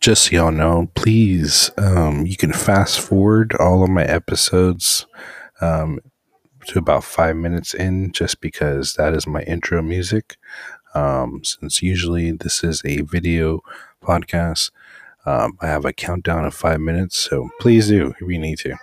just so y'all know, please, um, you can fast forward all of my episodes um, to about five minutes in, just because that is my intro music. Um, since usually this is a video podcast, um, I have a countdown of five minutes, so please do if you need to.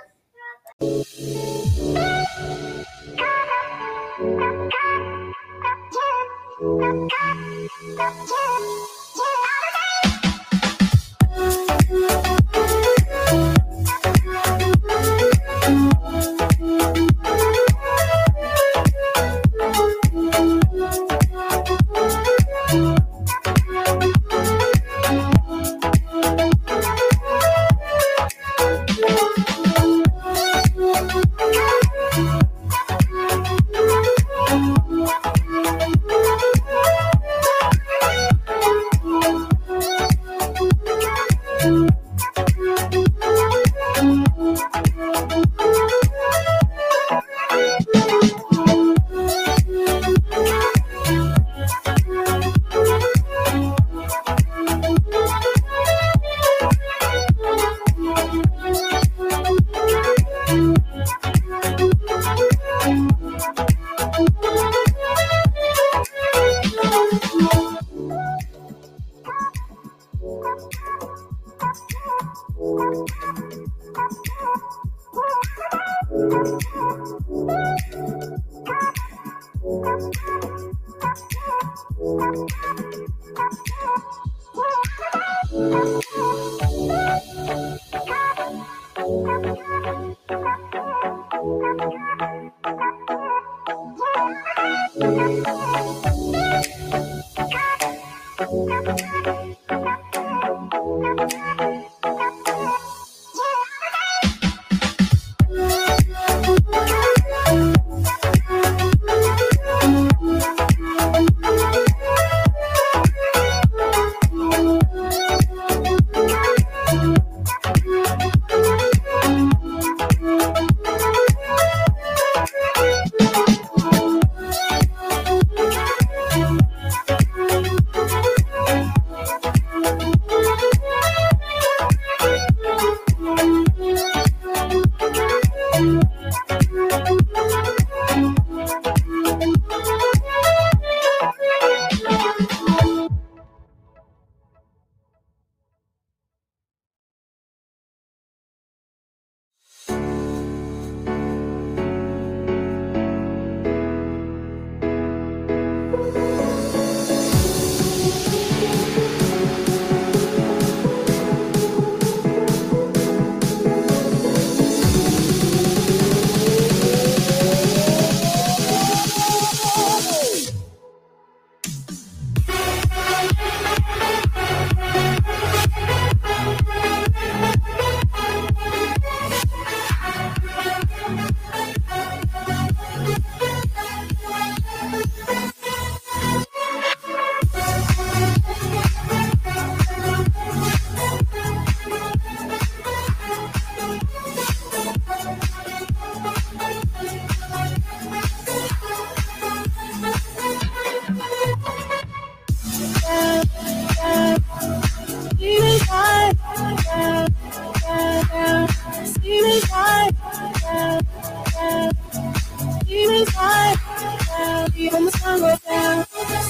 Feeling high.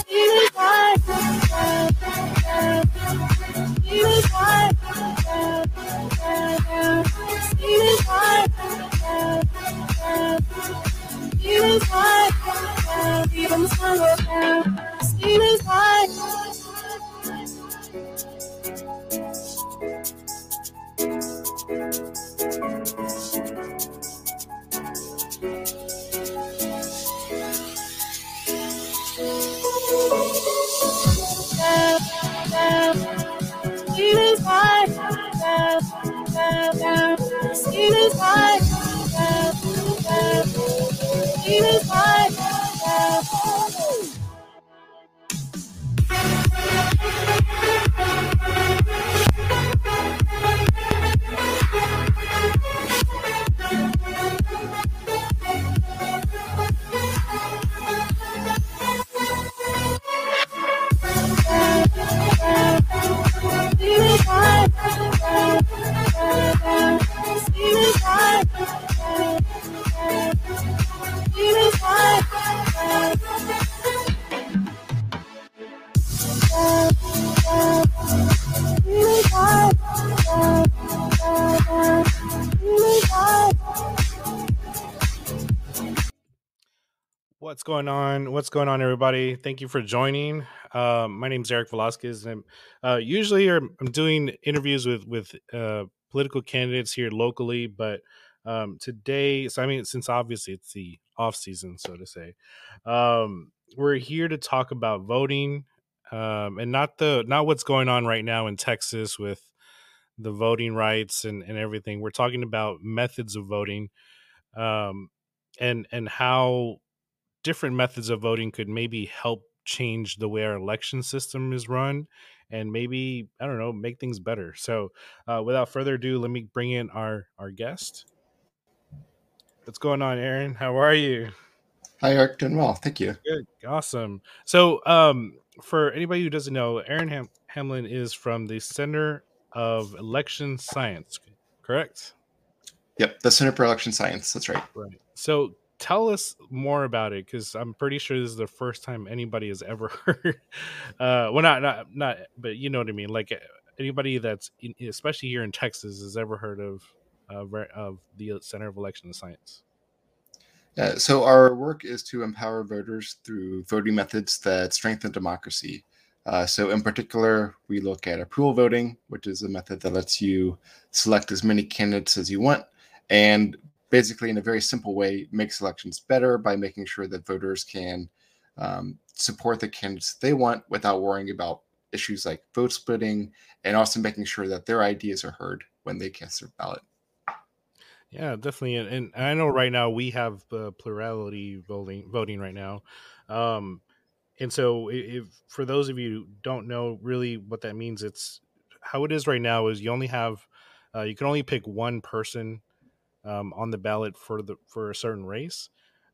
Going on? What's going on, everybody? Thank you for joining. Uh, my name is Eric Velasquez, and uh, usually I'm doing interviews with with uh, political candidates here locally, but um, today, so I mean, since obviously it's the off season, so to say, um, we're here to talk about voting, um, and not the not what's going on right now in Texas with the voting rights and, and everything. We're talking about methods of voting, um, and and how different methods of voting could maybe help change the way our election system is run and maybe i don't know make things better. So uh, without further ado let me bring in our our guest. What's going on aaron? How are you? Hi eric. Doing well. Thank you. Good. Awesome. So um for anybody who doesn't know aaron Ham- hamlin is from the center of election science correct? Yep the center for election science. That's right. Right. So tell us more about it because I'm pretty sure this is the first time anybody has ever heard. Uh, well, not not not, but you know what I mean. Like uh, anybody that's in, especially here in Texas has ever heard of uh, of the Center of Election Science. Yeah, so our work is to empower voters through voting methods that strengthen democracy. Uh, so, in particular, we look at approval voting, which is a method that lets you select as many candidates as you want, and basically in a very simple way makes elections better by making sure that voters can um, support the candidates they want without worrying about issues like vote splitting and also making sure that their ideas are heard when they cast their ballot. Yeah definitely and, and i know right now we have uh, plurality voting voting right now. Um, and so if for those of you who don't know really what that means it's how it is right now is you only have uh, you can only pick one person um, on the ballot for the for a certain race.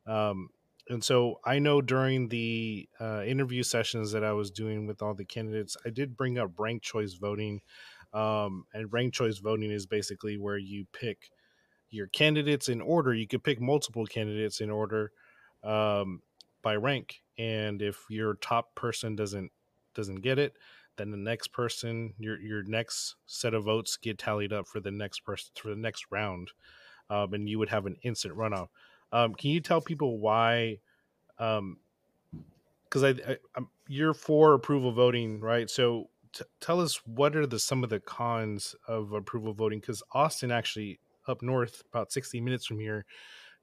Um, and so I know during the uh, interview sessions that I was doing with all the candidates, I did bring up ranked choice voting. Um, and ranked choice voting is basically where you pick your candidates in order. You could pick multiple candidates in order um, by rank, and if your top person doesn't doesn't get it, then the next person, your your next set of votes get tallied up for the next person for the next round um, and you would have an instant runoff. Um, can you tell people why? Because um, I, I I'm, you're for approval voting, right? So t- tell us what are the some of the cons of approval voting? Because Austin actually up north, about 60 minutes from here,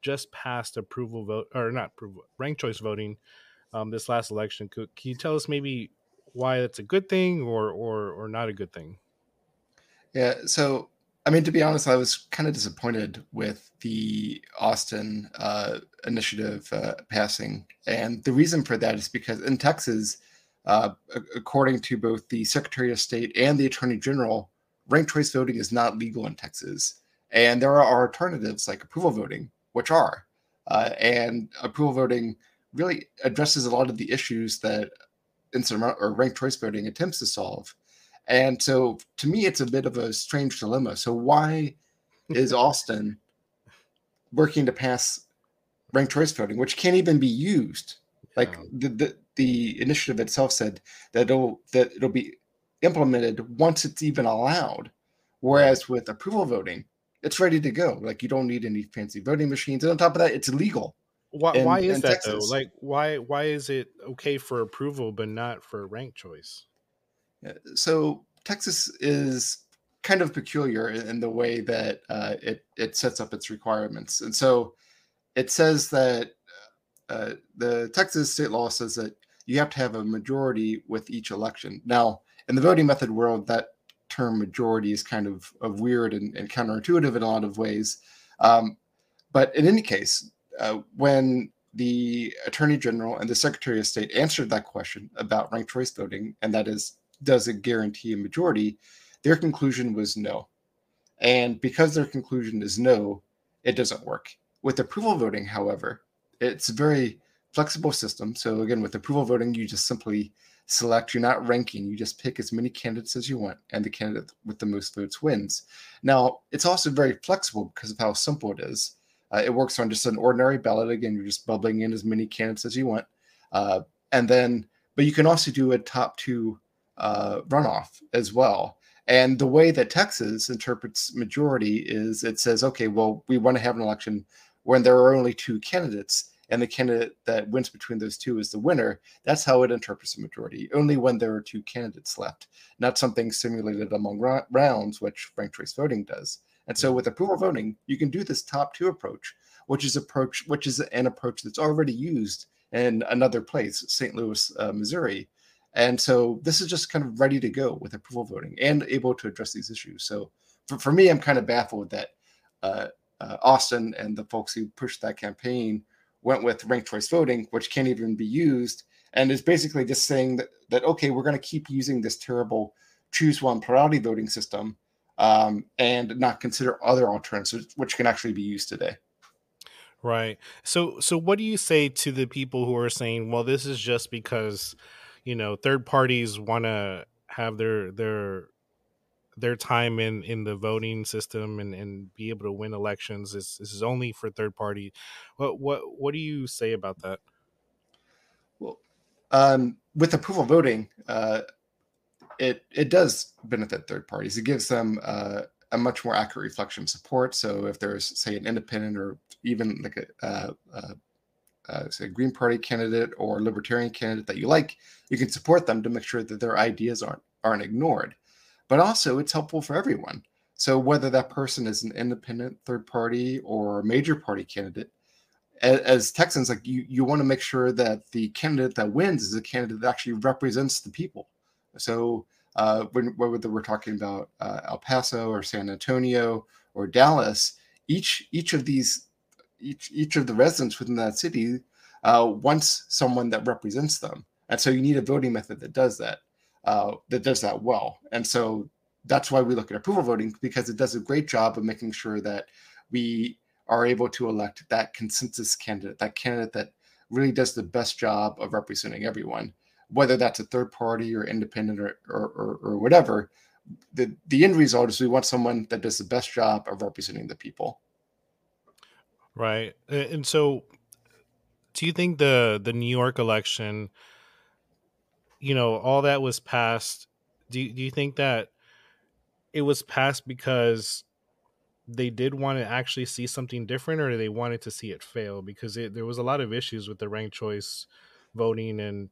just passed approval vote or not approval ranked choice voting um, this last election. Can you tell us maybe why that's a good thing or or or not a good thing? Yeah, so I mean, to be honest, I was kind of disappointed with the Austin uh, initiative uh, passing. And the reason for that is because in Texas, uh, according to both the Secretary of State and the Attorney General, ranked choice voting is not legal in Texas. And there are alternatives like approval voting, which are. Uh, and approval voting really addresses a lot of the issues that instant or ranked choice voting attempts to solve. And so to me, it's a bit of a strange dilemma. So why is Austin working to pass ranked choice voting, which can't even be used? Like the, the, the initiative itself said that it'll that it'll be implemented once it's even allowed. Whereas with approval voting, it's ready to go. Like you don't need any fancy voting machines. And on top of that, it's legal. Why, in, why is that Texas. though? Like why why is it okay for approval but not for ranked choice? So Texas is kind of peculiar in the way that uh, it it sets up its requirements, and so it says that uh, the Texas state law says that you have to have a majority with each election. Now, in the voting method world, that term majority is kind of, of weird and, and counterintuitive in a lot of ways. Um, but in any case, uh, when the Attorney General and the Secretary of State answered that question about ranked choice voting, and that is does it guarantee a majority? Their conclusion was no. And because their conclusion is no, it doesn't work. With approval voting, however, it's a very flexible system. So again, with approval voting, you just simply select, you're not ranking, you just pick as many candidates as you want, and the candidate with the most votes wins. Now, it's also very flexible because of how simple it is. Uh, it works on just an ordinary ballot. Again, you're just bubbling in as many candidates as you want. Uh, and then, but you can also do a top two uh, runoff as well. And the way that Texas interprets majority is it says, okay, well, we want to have an election when there are only two candidates, and the candidate that wins between those two is the winner. That's how it interprets a majority, only when there are two candidates left, not something simulated among ra- rounds, which ranked choice voting does. And so with approval voting, you can do this top two approach, which is approach which is an approach that's already used in another place, St. Louis, uh, Missouri. And so this is just kind of ready to go with approval voting and able to address these issues. So for, for me, I'm kind of baffled that uh, uh, Austin and the folks who pushed that campaign went with ranked choice voting, which can't even be used, and is basically just saying that, that okay, we're going to keep using this terrible choose one plurality voting system um, and not consider other alternatives which can actually be used today. Right. So so what do you say to the people who are saying, well, this is just because, you know, third parties want to have their their their time in in the voting system and and be able to win elections this, this is only for third party. What what what do you say about that? Well um, with approval voting uh, it it does benefit third parties. It gives them uh, a much more accurate reflection of support. So if there's say an independent or even like a uh, uh, uh, say a Green Party candidate or Libertarian candidate that you like, you can support them to make sure that their ideas aren't aren't ignored but also it's helpful for everyone. So whether that person is an independent third party or major party candidate, as Texans, like you, you want to make sure that the candidate that wins is a candidate that actually represents the people. So uh, when whether we're talking about uh, El Paso or San Antonio or Dallas, each each of these each each of the residents within that city uh, wants someone that represents them, and so you need a voting method that does that uh, that does that well. And so that's why we look at approval voting because it does a great job of making sure that we are able to elect that consensus candidate, that candidate that really does the best job of representing everyone, whether that's a third party or independent or, or, or, or whatever. The, the end result is we want someone that does the best job of representing the people. Right. And so do you think the the New York election you know all that was passed do you, do you think that it was passed because they did want to actually see something different or they wanted to see it fail because it, there was a lot of issues with the ranked choice voting and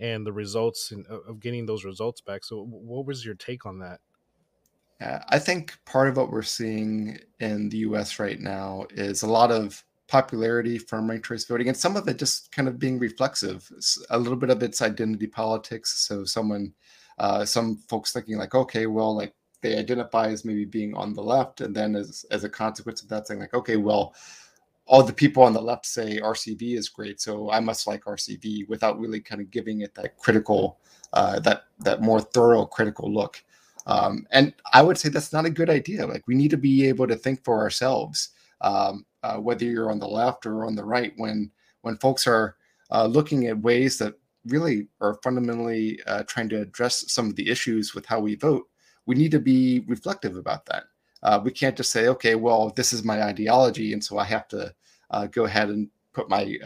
and the results and of getting those results back so what was your take on that yeah, I think part of what we're seeing in the US right now is a lot of popularity from ranked choice voting, and some of it just kind of being reflexive. A little bit of it's identity politics. So someone, uh, some folks thinking like, okay, well, like they identify as maybe being on the left, and then as as a consequence of that, saying like, okay, well, all the people on the left say RCV is great, so I must like RCV, without really kind of giving it that critical, uh, that that more thorough critical look. Um, and I would say that's not a good idea. Like we need to be able to think for ourselves um, uh, whether you're on the left or on the right, when when folks are uh, looking at ways that really are fundamentally uh, trying to address some of the issues with how we vote, we need to be reflective about that. Uh, we can't just say, okay, well, this is my ideology, and so I have to uh, go ahead and put my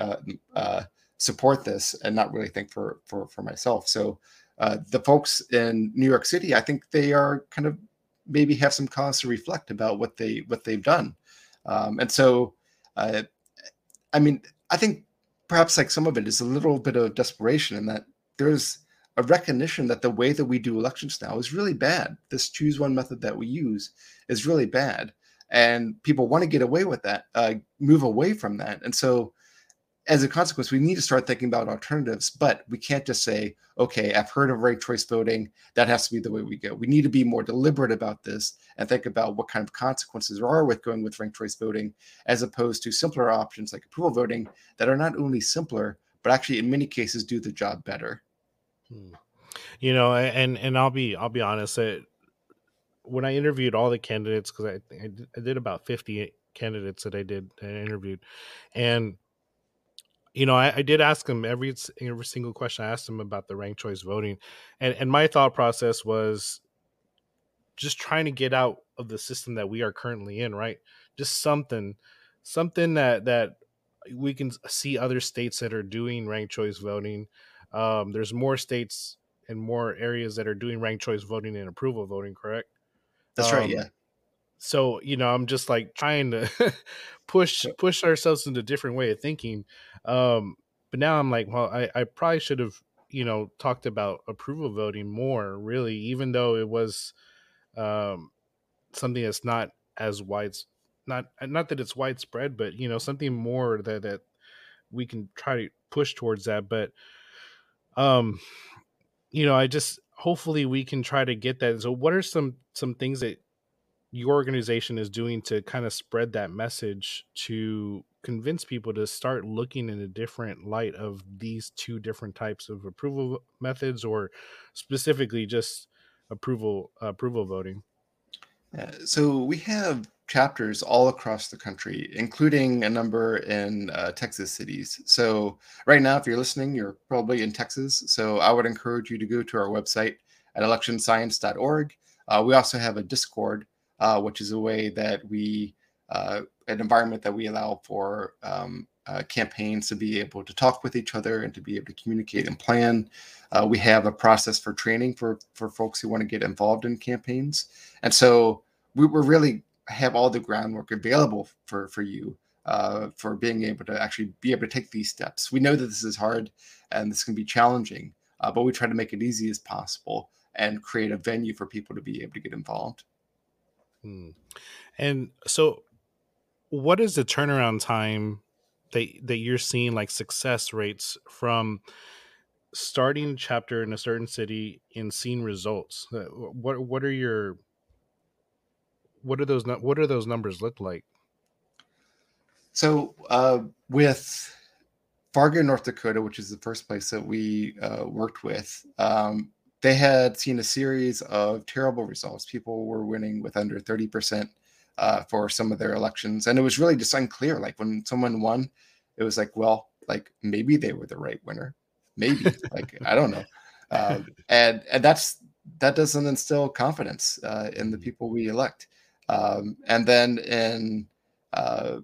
uh, support this and not really think for for for myself. So the folks in New York City, I think they are kind of maybe have some cause to reflect about what they what they've done um, and so, uh, I mean, I think perhaps like some of it is a little bit of desperation in that there's a recognition that the way that we do elections now is really bad. This choose one method that we use is really bad. And people want to get away with that, uh, move away from that. And so as a consequence, we need to start thinking about alternatives, but we can't just say, okay, I've heard of ranked choice voting. That has to be the way we go. We need to be more deliberate about this and think about what kind of consequences there are with going with ranked choice voting, as opposed to simpler options like approval voting that are not only simpler, but actually in many cases do the job better. Hmm. You know, and and I'll be I'll be honest. That when I interviewed all the candidates, because I, I did about fifty candidates that I did I interviewed, and you know, I, I, did ask him every every single question I asked him about the ranked choice voting, and and my thought process was just trying to get out of the system that we are currently in, right? Just something, something that that we can see other states that are doing ranked choice voting. Um, there's more states and more areas that are doing ranked choice voting and approval voting, correct? That's um, right. Yeah. So you know i'm just like trying to push push ourselves into a different way of thinking um but now i'm like well i i probably should have you know talked about approval voting more really even though it was um something that's not as wide not not that it's widespread but you know something more that that we can try to push towards that but um you know i just hopefully we can try to get that. So what are some some things that your organization is doing to kind of spread that message to convince people to start looking in a different light of these two different types of approval methods or specifically just approval approval voting uh, so we have chapters all across the country, including a number in uh, Texas cities. So right now, if you're listening, you're probably in Texas. So I would encourage you to go to our website at electionscience.org. Uh, we also have a Discord, uh, which is a way that we, uh, an environment that we allow for um, uh, campaigns to be able to talk with each other and to be able to communicate and plan. Uh, we have a process for training for for folks who want to get involved in campaigns, and so we, we're really have all the groundwork available for for you uh, for being able to actually be able to take these steps. We know that this is hard and this can be challenging, uh, but we try to make it easy as possible and create a venue for people to be able to get involved. Hmm. And so, what is the turnaround time that that you're seeing like success rates from starting a chapter in a certain city and seeing results? Uh, what what are your what are those what are those numbers look like? So uh, with Fargo, North Dakota, which is the first place that we uh, worked with, um, they had seen a series of terrible results. People were winning with under thirty percent uh, for some of their elections, and it was really just unclear. Like when someone won, it was like, well, like maybe they were the right winner, maybe like I don't know, uh, and and that's that doesn't instill confidence uh, in the people we elect. Um, and then in uh,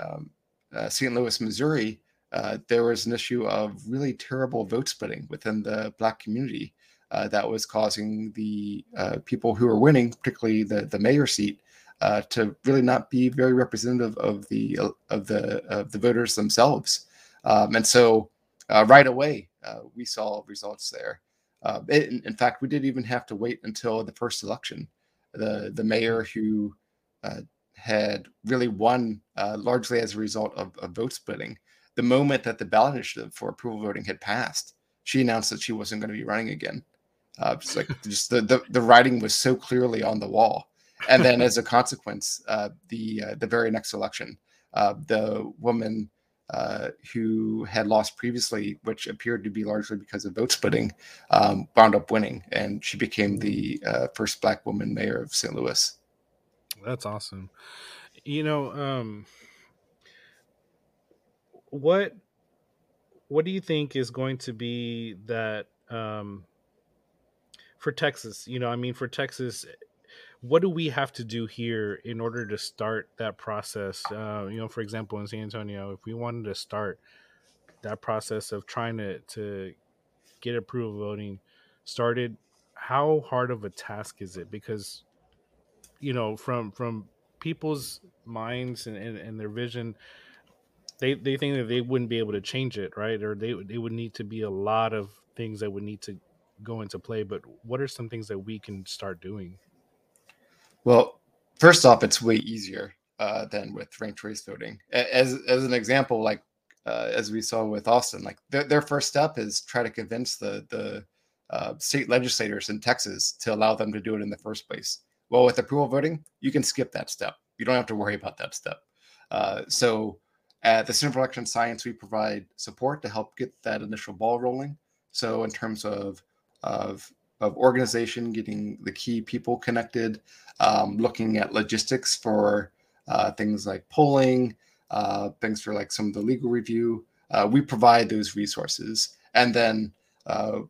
um, uh, St. Louis, Missouri, uh, there was an issue of really terrible vote splitting within the Black community uh, that was causing the uh, people who were winning, particularly the, the mayor seat, uh, to really not be very representative of the of the of the voters themselves. Um, and so, right away, we saw results there. It, in fact, we didn't even have to wait until the first election the the mayor who uh, had really won uh, largely as a result of, of, vote splitting. The moment that the ballot initiative for approval voting had passed, she announced that she wasn't going to be running again. Uh, it's like just the, the, the writing was so clearly on the wall. And then as a consequence, uh, the uh, the very next election, uh, the woman uh, who had lost previously, which appeared to be largely because of vote splitting, um, wound up winning, and she became the uh, first Black woman mayor of St. Louis. That's awesome. You know, um, what what do you think is going to be that um, for Texas? You know, I mean, for Texas, what do we have to do here in order to start that process? Uh, you know, for example, in San Antonio, if we wanted to start that process of trying to to get approval voting started, how hard of a task is it? Because you know, from from people's minds and, and, and their vision, they they think that they wouldn't be able to change it, right? Or they they would need to be a lot of things that would need to go into play. But what are some things that we can start doing? Well, first off, it's way easier uh, than with ranked choice voting. As as an example, like uh, as we saw with Austin, like their, their first step is try to convince the the uh, state legislators in Texas to allow them to do it in the first place. Well, with approval voting, you can skip that step. You don't have to worry about that step. Uh, so at the Center for Election Science, we provide support to help get that initial ball rolling. So in terms of of of organization, getting the key people connected, um, looking at logistics for uh, things like polling, uh, things for like some of the legal review. Uh, we provide those resources, and then uh,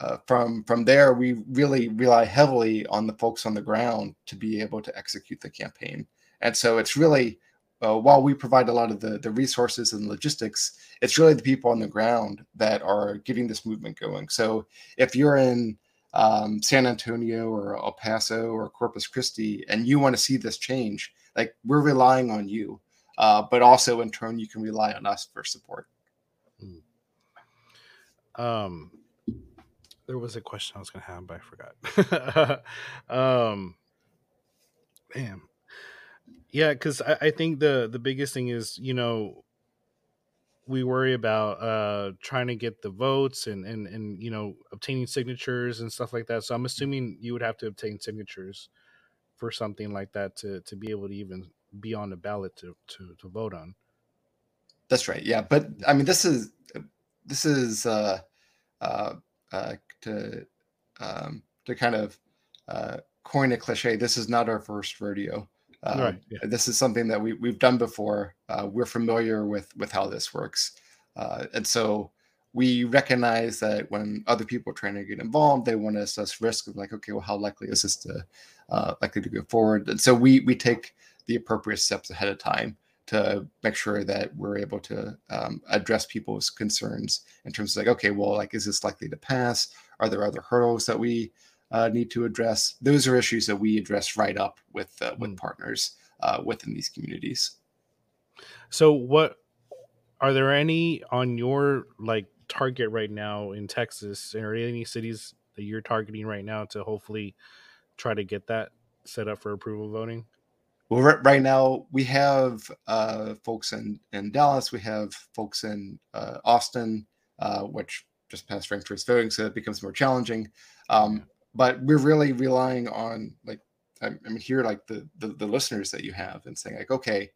uh, from from there, we really rely heavily on the folks on the ground to be able to execute the campaign. And so it's really uh, while we provide a lot of the, the resources and logistics, it's really the people on the ground that are getting this movement going. So if you're in um, San Antonio or El Paso or Corpus Christi, and you want to see this change, like we're relying on you, uh, but also in turn you can rely on us for support. Hmm. Um, there was a question I was going to have, but I forgot. um, damn. Yeah, because I, I think the the biggest thing is you know we worry about uh trying to get the votes and and and you know obtaining signatures and stuff like that. So i'm assuming you would have to obtain signatures for something like that to to be able to even be on the ballot to to, to vote on. That's right yeah but i mean this is this is uh uh, uh to um to kind of uh coin a cliche this is not our first rodeo um, right, yeah. This is something that we, we've done before. Uh, we're familiar with with how this works, uh, and so we recognize that when other people are trying to get involved, they want to assess risk of like, okay, well, how likely is this to uh, likely to go forward? And so we we take the appropriate steps ahead of time to make sure that we're able to um, address people's concerns in terms of like, okay, well, like, is this likely to pass? Are there other hurdles that we uh, need to address. Those are issues that we address right up with uh, with mm. partners uh, within these communities. So, what are there any on your like target right now in Texas? Are there any cities that you're targeting right now to hopefully try to get that set up for approval voting? Well, right, right now we have uh, folks in in Dallas. We have folks in uh, Austin, uh, which just passed ranked choice voting, so it becomes more challenging. Um, but we're really relying on like I mean here like the, the the listeners that you have and saying like okay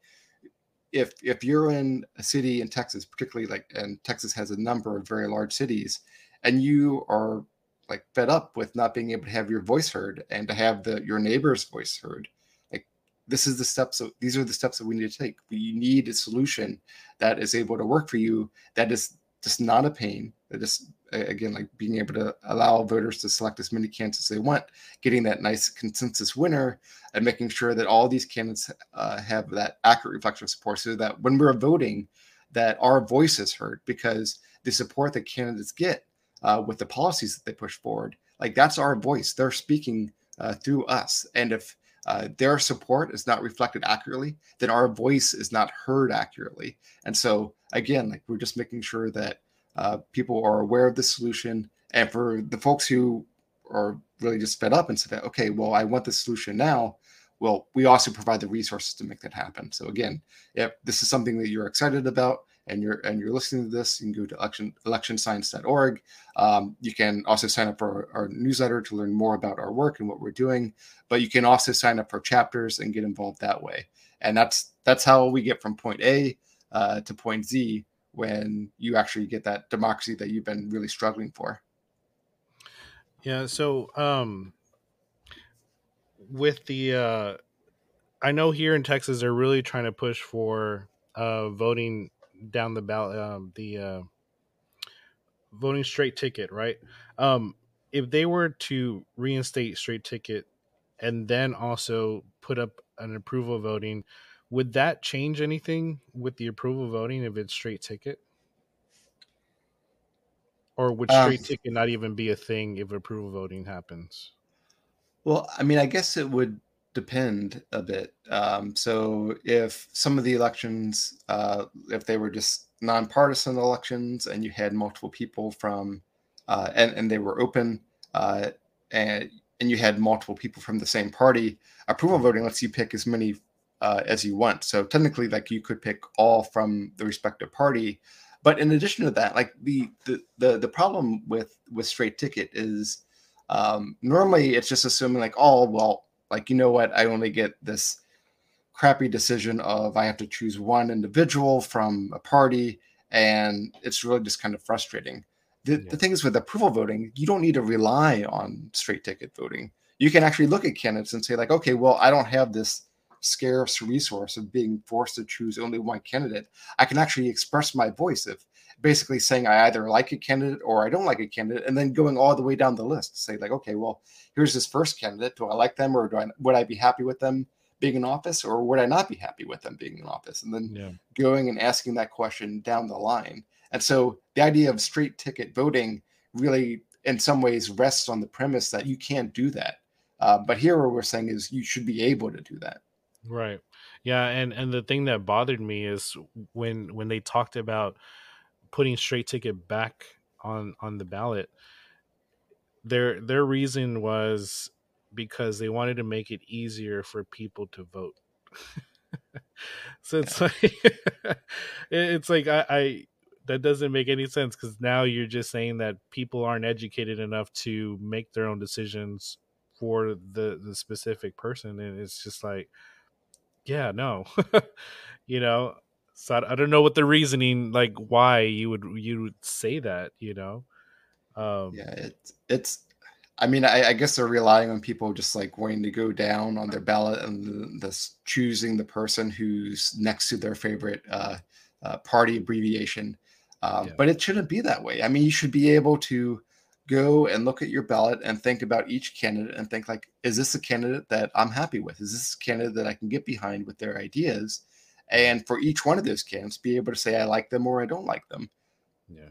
if if you're in a city in Texas particularly like and Texas has a number of very large cities and you are like fed up with not being able to have your voice heard and to have the your neighbor's voice heard like this is the steps of these are the steps that we need to take. We need a solution that is able to work for you that is just not a pain that is again like being able to allow voters to select as many candidates as they want getting that nice consensus winner and making sure that all these candidates uh, have that accurate reflection of support so that when we're voting that our voice is heard because the support that candidates get uh, with the policies that they push forward like that's our voice they're speaking uh, through us and if uh, their support is not reflected accurately, then our voice is not heard accurately. And so, again, like we're just making sure that uh, people are aware of the solution. And for the folks who are really just fed up and said, okay, well, I want the solution now. Well, we also provide the resources to make that happen. So again, if this is something that you're excited about and you're and you're listening to this, you can go to election electionscience.org. Um, you can also sign up for our, our newsletter to learn more about our work and what we're doing. But you can also sign up for chapters and get involved that way. And that's that's how we get from point A uh, to point Z when you actually get that democracy that you've been really struggling for. Yeah. So, um, with the, uh, I know here in Texas, they're really trying to push for uh, voting down the ballot, um, the uh, voting straight ticket, right? Um, if they were to reinstate straight ticket and then also put up an approval voting, would that change anything with the approval voting if it's straight ticket? Or would um, straight um, ticket not even be a thing if approval voting happens? Well, I mean, I guess it would depend a bit. Um, so if some of the elections, uh, if they were just nonpartisan elections and you had multiple people from, uh, and, and they were open, uh, and and you had multiple people from the same party, approval voting lets you pick as many uh, as you want. So technically, like you could pick all from the respective party. But in addition to that, like the the the, the problem with with straight ticket is um, normally it's just assuming like, oh well, like you know what, I only get this crappy decision of I have to choose one individual from a party, and it's really just kind of frustrating. The, yeah. the thing is with approval voting, you don't need to rely on straight ticket voting. You can actually look at candidates and say like, okay, well, I don't have this scarce resource of being forced to choose only one candidate, I can actually express my voice of basically saying I either like a candidate or I don't like a candidate, and then going all the way down the list. Say like, okay, well, here's this first candidate. Do I like them, or do I would I be happy with them being in office, or would I not be happy with them being in office? And then yeah. going and asking that question down the line. And so the idea of straight ticket voting really in some ways rests on the premise that you can't do that. Uh, but here, what we're saying is you should be able to do that. Right. Yeah, and and the thing that bothered me is when when they talked about putting straight ticket back on on the ballot. Their their reason was because they wanted to make it easier for people to vote. so it's yeah. like it's like I, I that doesn't make any sense because now you're just saying that people aren't educated enough to make their own decisions for the the specific person and it's just like yeah no. You know so I, I, don't know what the reasoning like why you would you would say that you know? Um yeah it's it's i mean I, I, guess they're relying on people just like wanting to go down on their ballot and this choosing the person who's next to their favorite uh, uh party abbreviation. Uh, yeah. but it shouldn't be that way. I mean you should be able to go and look at your ballot and think about each candidate and think like is this a candidate that i'm happy with? Is this a candidate that i can get behind with their ideas? And for each one of those camps be able to say i like them or i don't like them. Yeah.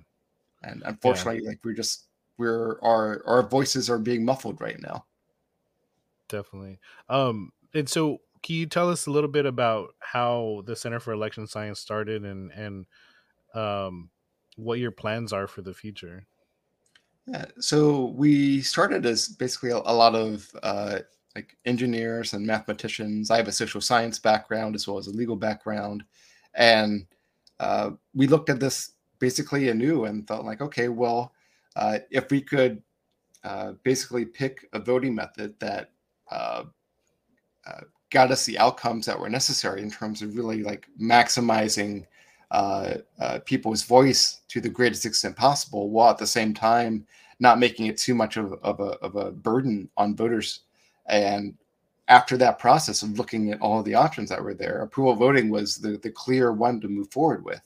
And unfortunately yeah. like we're just we're our our voices are being muffled right now. Definitely. Um and so can you tell us a little bit about how the center for election science started and and um what your plans are for the future yeah, so we started as basically a, a lot of uh, like engineers and mathematicians. I have a social science background as well as a legal background, and uh, we looked at this basically anew and felt like, okay, well, uh, if we could uh, basically pick a voting method that uh, uh, got us the outcomes that were necessary in terms of really like maximizing uh, uh, people's voice to the greatest extent possible, while at the same time not making it too much of, of, a, of a burden on voters. And after that process of looking at all the options that were there, approval voting was the, the clear one to move forward with.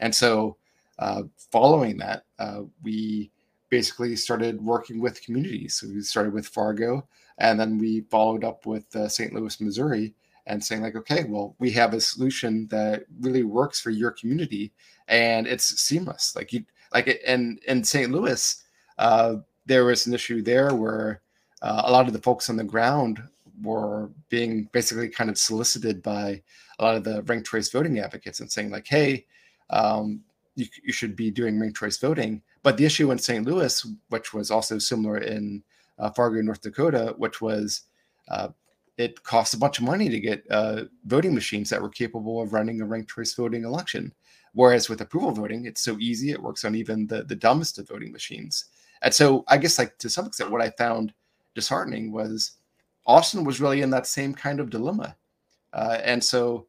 And so, uh, following that, uh, we basically started working with communities. So we started with Fargo, and then we followed up with uh, St. Louis, Missouri, and saying like okay well we have a solution that really works for your community and it's seamless. Like you like it in in st louis uh, there was an issue there where uh, a lot of the folks on the ground were being basically kind of solicited by a lot of the ranked choice voting advocates and saying like hey um, you, you should be doing ranked choice voting. But the issue in st louis which was also similar in uh, fargo north dakota which was uh, it costs a bunch of money to get uh, voting machines that were capable of running a ranked choice voting election. Whereas with approval voting, it's so easy; it works on even the the dumbest of voting machines. And so, I guess, like to some extent, what I found disheartening was Austin was really in that same kind of dilemma. Uh, and so,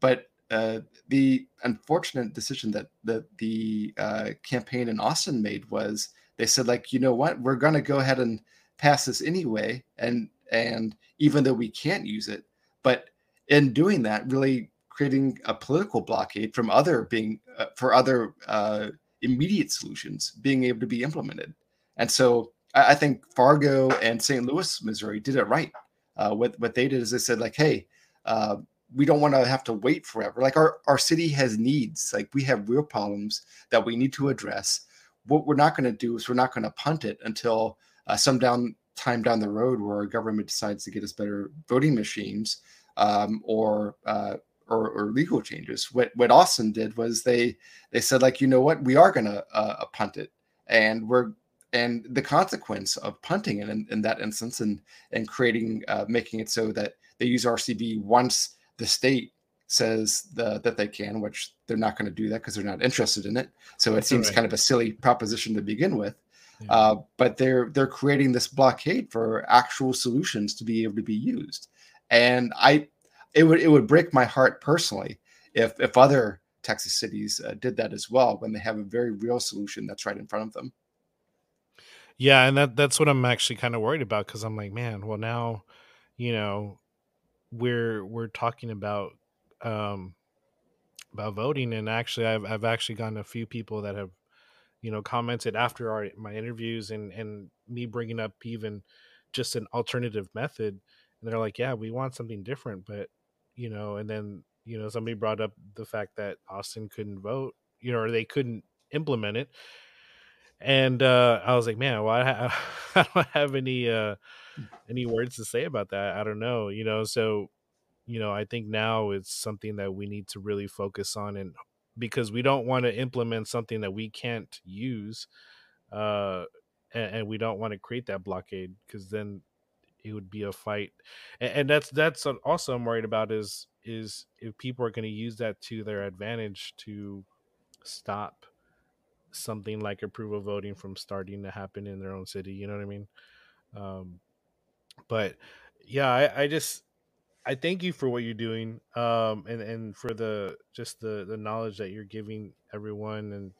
but uh, the unfortunate decision that that the uh, campaign in Austin made was they said, like, you know what, we're going to go ahead and pass this anyway, and and even though we can't use it but in doing that really creating a political blockade from other being uh, for other uh, immediate solutions being able to be implemented. And so I, I, think fargo and st louis missouri did it right. Uh, what, what they did is they said like hey uh, we don't want to have to wait forever. Like our, our city has needs. Like we have real problems that we need to address. What we're not going to do is we're not going to punt it until uh, some down time down the road where our government decides to get us better voting machines um, or, uh, or, or legal changes. What what Austin did was they they said like you know what we are going to uh, punt it and we're and the consequence of punting it in, in that instance and and creating uh, making it so that they use RCV once the state says the, that they can, which they're not going to do that because they're not interested in it. So it seems right. kind of a silly proposition to begin with. Uh, but they're they're creating this blockade for actual solutions to be able to be used. And I, it would it would break my heart personally if if other Texas cities uh, did that as well when they have a very real solution that's right in front of them. Yeah, and that that's what I'm actually kind of worried about because I'm like, man, well now, you know, we're we're talking about um about voting, and actually, I've I've actually gotten a few people that have you know commented after our my interviews and and me bringing up even just an alternative method and they're like yeah we want something different but you know and then you know somebody brought up the fact that austin couldn't vote you know or they couldn't implement it and uh, I was like, man, well, I, I don't have any uh, any words to say about that. I don't know, you know. So, you know, I think now it's something that we need to really focus on, and because we don't want to implement something that we can't use, uh, and, and we don't want to create that blockade because then it would be a fight, and, and that's that's also I'm worried about is is if people are going to use that to their advantage to stop something like approval voting from starting to happen in their own city. You know what I mean? Um, but yeah, I, I just I thank you for what you're doing, um, and and for the just the the knowledge that you're giving everyone, and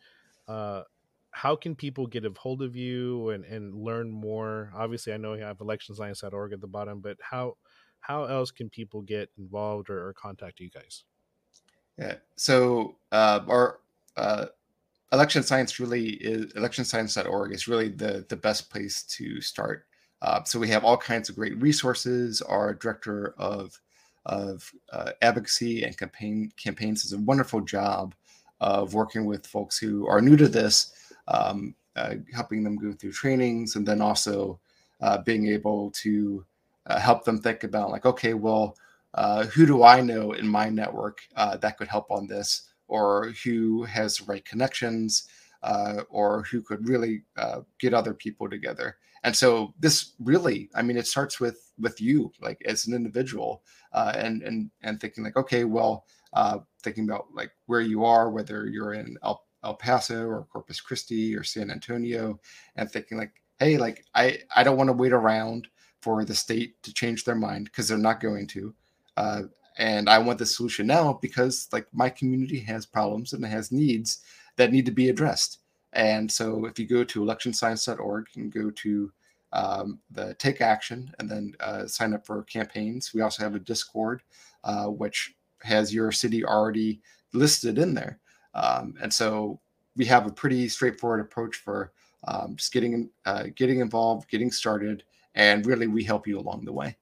uh, how can people get a hold of you and and learn more? Obviously, I know you have electionscience.org at the bottom, but how how else can people get involved or, or contact you guys? Yeah, so uh, our uh, election science really is electionscience.org is really the the best place to start. Uh, so we have all kinds of great resources. Our director of of uh, advocacy and campaign campaigns does a wonderful job of working with folks who are new to this, um, uh, helping them go through trainings, and then also uh, being able to uh, help them think about like, okay, well, uh, who do I know in my network that could help on this? or who has the right connections or who could really get other people together and so this really i mean it starts with with you like as an individual uh, and and and thinking like okay well uh, thinking about like where you are whether you're in el, el paso or corpus christi or san antonio and thinking like hey like i i don't want to wait around for the state to change their mind because they're not going to uh, and I want the solution now because like my community has problems and it has needs that need to be addressed. And so if you go to electionscience.org and go to um, the take action and then uh, sign up for campaigns. We also have a Discord, uh, which has your city already listed in there. Um, and so we have a pretty straightforward approach for um, just getting uh, getting involved, getting started, and really we help you along the way.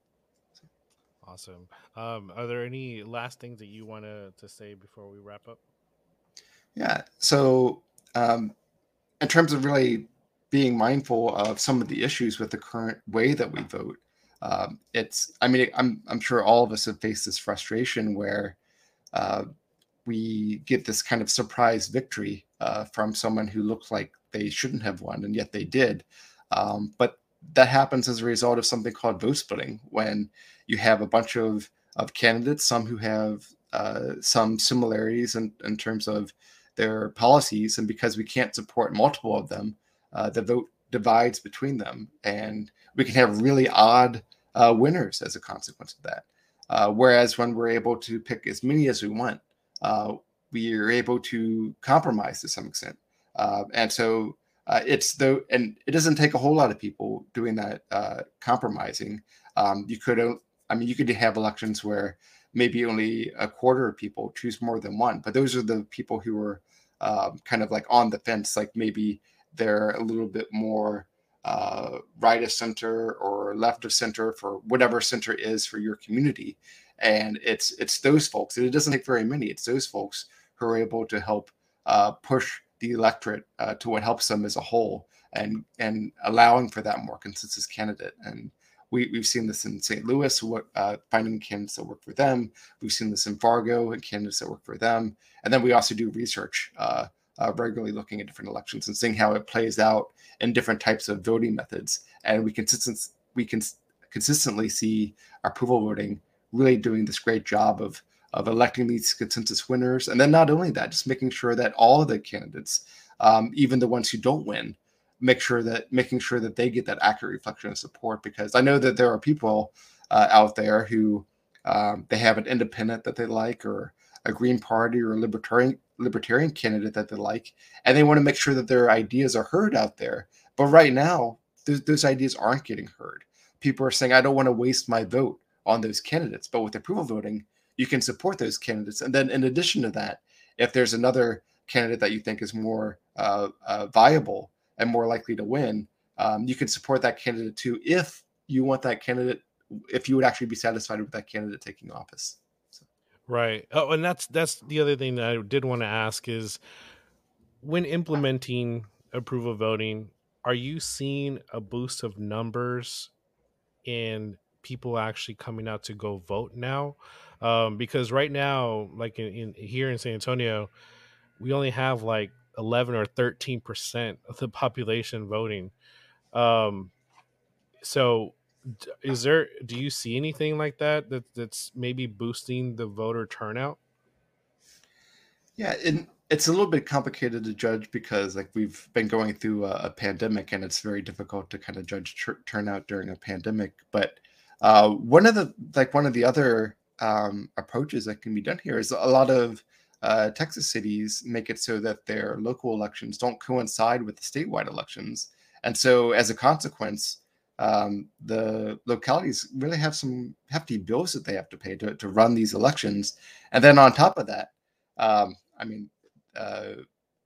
Awesome. Um, are there any last things that you want to, to say before we wrap up? Yeah. So, um, in terms of really being mindful of some of the issues with the current way that we vote, um, it's, I mean, I'm, I'm sure all of us have faced this frustration where uh, we get this kind of surprise victory uh, from someone who looks like they shouldn't have won, and yet they did. Um, but that happens as a result of something called vote splitting when you have a bunch of of candidates, some who have uh, some similarities in, in terms of their policies, and because we can't support multiple of them, uh, the vote divides between them, and we can have really odd uh, winners as a consequence of that. Uh, whereas when we're able to pick as many as we want, uh, we are able to compromise to some extent, uh, and so uh, it's though, and it doesn't take a whole lot of people doing that compromising. Um, you could, I mean, you could have elections where maybe only a quarter of people choose more than one, but those are the people who are um, kind of like on the fence, like maybe they're a little bit more uh, right of center or left of center for whatever center is for your community, and it's it's those folks. It doesn't take very many. It's those folks who are able to help uh, push the electorate uh, to what helps them as a whole and and allowing for that more consensus candidate and we, we've seen this in St. Louis, what, uh, finding candidates that work for them. We've seen this in Fargo and candidates that work for them. And then we also do research uh, uh, regularly looking at different elections and seeing how it plays out in different types of voting methods. And we consistent we can consistently see approval voting really doing this great job of of electing these consensus winners. And then not only that, just making sure that all of the candidates, um, even the ones who don't win, make sure that making sure that they get that accurate reflection of support. Because I know that there are people uh, out there who um, they have an independent that they like, or a Green Party or a libertarian libertarian candidate that they like, and they want to make sure that their ideas are heard out there. But right now, those, those ideas aren't getting heard. People are saying, "I don't want to waste my vote on those candidates." But with approval voting, you can support those candidates. And then in addition to that, if there's another candidate that you think is more uh, uh, viable and more likely to win, um, you can support that candidate too if you want that candidate, if you would actually be satisfied with that candidate taking office. So. Right. Oh, and that's that's the other thing that I did want to ask is when implementing approval voting, are you seeing a boost of numbers in people actually coming out to go vote now? Um, because right now, like in, in here in San Antonio, we only have like 11 or 13 percent of the population voting. Um, so is there do you see anything like that, that that's maybe boosting the voter turnout yeah and it's a little bit complicated to judge because like we've been going through a, a pandemic and it's very difficult to kind of judge turnout during a pandemic but uh, one of the like one of the other um, approaches that can be done here is a lot of uh, Texas cities make it so that their local elections don't coincide with the statewide elections, and so as a consequence, um, the localities really have some hefty bills that they have to pay to, to run these elections. And then on top of that, um, I mean, uh,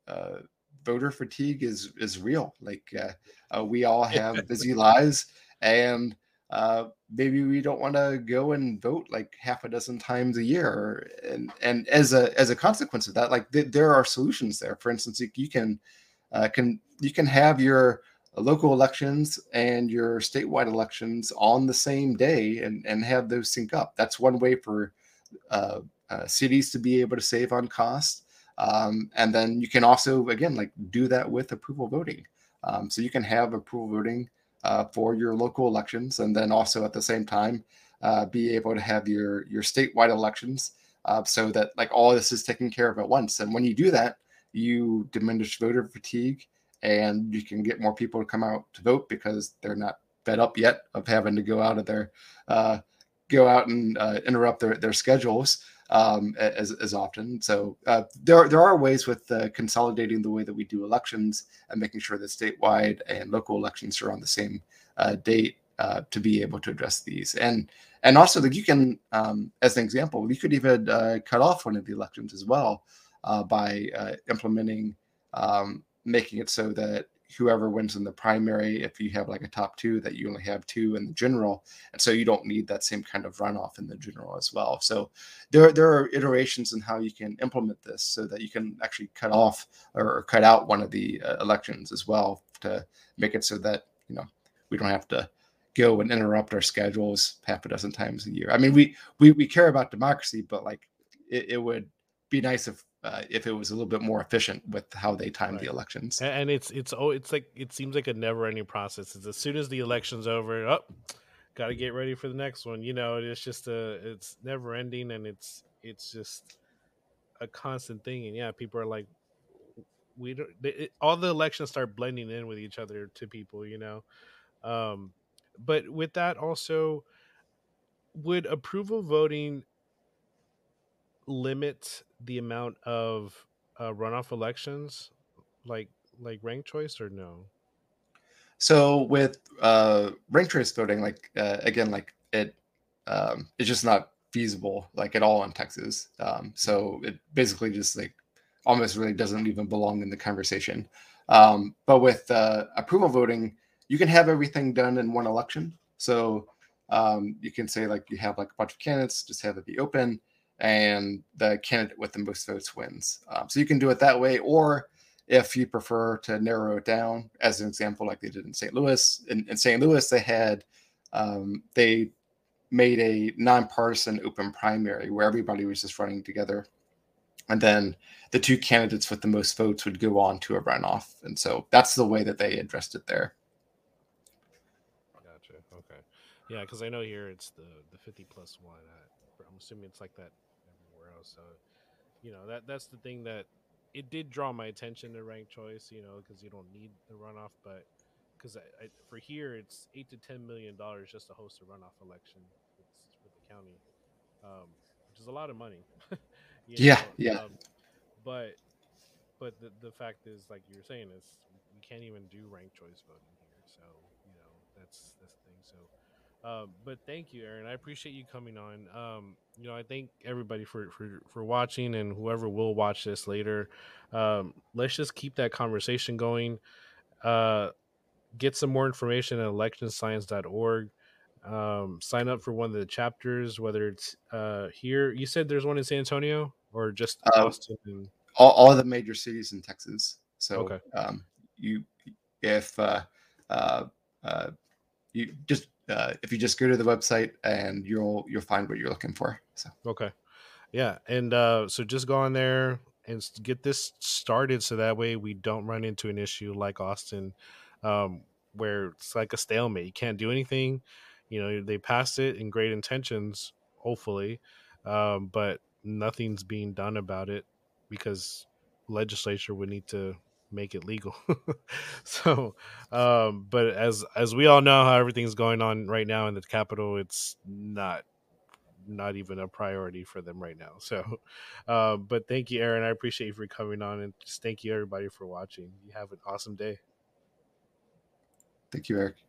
uh, voter fatigue is is real. Like uh, uh we all have busy lives, and uh, maybe we don't want to go and vote like half a dozen times a year. And and as a as a consequence of that, like th- there are solutions there. For instance, you can uh, can you can have your local elections and your statewide elections on the same day and, and have those sync up. That's one way for uh, uh, cities to be able to save on cost. Um, and then you can also, again, like do that with approval voting. Um, so you can have approval voting uh, for your local elections, and then also at the same time uh, be able to have your your statewide elections, uh, so that like all this is taken care of at once. And when you do that, you diminish voter fatigue and you can get more people to come out to vote because they're not fed up yet of having to go out of their uh, go out and uh, interrupt their, their schedules um, as, as often. So uh, there, there are ways with uh, consolidating the way that we do elections and making sure that statewide and local elections are on the same uh, date uh, to be able to address these. And and also like you can, um, as an example, you could even uh, cut off one of the elections as well by implementing um, making it so that whoever wins in the primary, if you have like a top two, that you only have two in the general, and so you don't need that same kind of runoff in the general as well. So there there are iterations in how you can implement this so that you can actually cut off or, cut out one of the uh, elections as well to make it so that you know we don't have to go and interrupt our schedules half a dozen times a year. I mean, we we we care about democracy, but like it, it would be nice if uh, if it was a little bit more efficient with how they time right. the elections. And it's it's oh it's like it seems like a never ending process. It's as soon as the election's over, up, oh, got to get ready for the next one. You know, it's just a it's never ending, and it's it's just a constant thing. And yeah, people are like, we don't. It, all the elections start blending in with each other to people. You know, um, but with that also, would approval voting limit the amount of uh, runoff elections, like like ranked choice, or no? So with uh, ranked choice voting, like uh, again, like it, um, it's just not feasible, like at all in Texas. Um, so it basically just like almost really doesn't even belong in the conversation. Um, but with uh, approval voting, you can have everything done in one election. So um, you can say like you have like a bunch of candidates, just have it be open and the candidate with the most votes wins. Um, so you can do it that way, or if you prefer to narrow it down, as an example, like they did in St. Louis. In, in St. Louis, they had um, they made a nonpartisan open primary where everybody was just running together, and then the two candidates with the most votes would go on to a runoff, and so that's the way that they addressed it there. Gotcha. Okay. Yeah, because I know here it's the the fifty plus one. I'm assuming it's like that so, you know, that that's the thing that it did draw my attention to rank choice. You know, because you don't need the runoff, but because for here it's eight to ten million dollars just to host a runoff election with the county, um, which is a lot of money. yeah, know? yeah. Um, but but the the fact is, like you were saying, is we can't even do ranked choice voting here. So you know that's that's the thing. So uh, but thank you, Aaron. I appreciate you coming on. Um, you know, I thank everybody for, for, for watching and whoever will watch this later. Um, let's just keep that conversation going. Uh, get some more information at electionscience.org. Um, sign up for one of the chapters, whether it's uh, here. You said there's one in San Antonio or just uh, Austin? And... All, all the major cities in Texas. So, okay. um, you if uh, uh, uh, you just uh, if you just go to the website and you'll you'll find what you're looking for. So okay, yeah, and uh, so just go on there and get this started so that way we don't run into an issue like Austin, um, where it's like a stalemate. You can't do anything. You know, they passed it in great intentions, hopefully, um, but nothing's being done about it because legislature would need to make it legal. so, um, but as as we all know how everything's going on right now in the capital, it's not not even a priority for them right now. So, uh, but thank you, Aaron. I appreciate you for coming on, and just thank you everybody for watching. You have an awesome day. Thank you, Eric.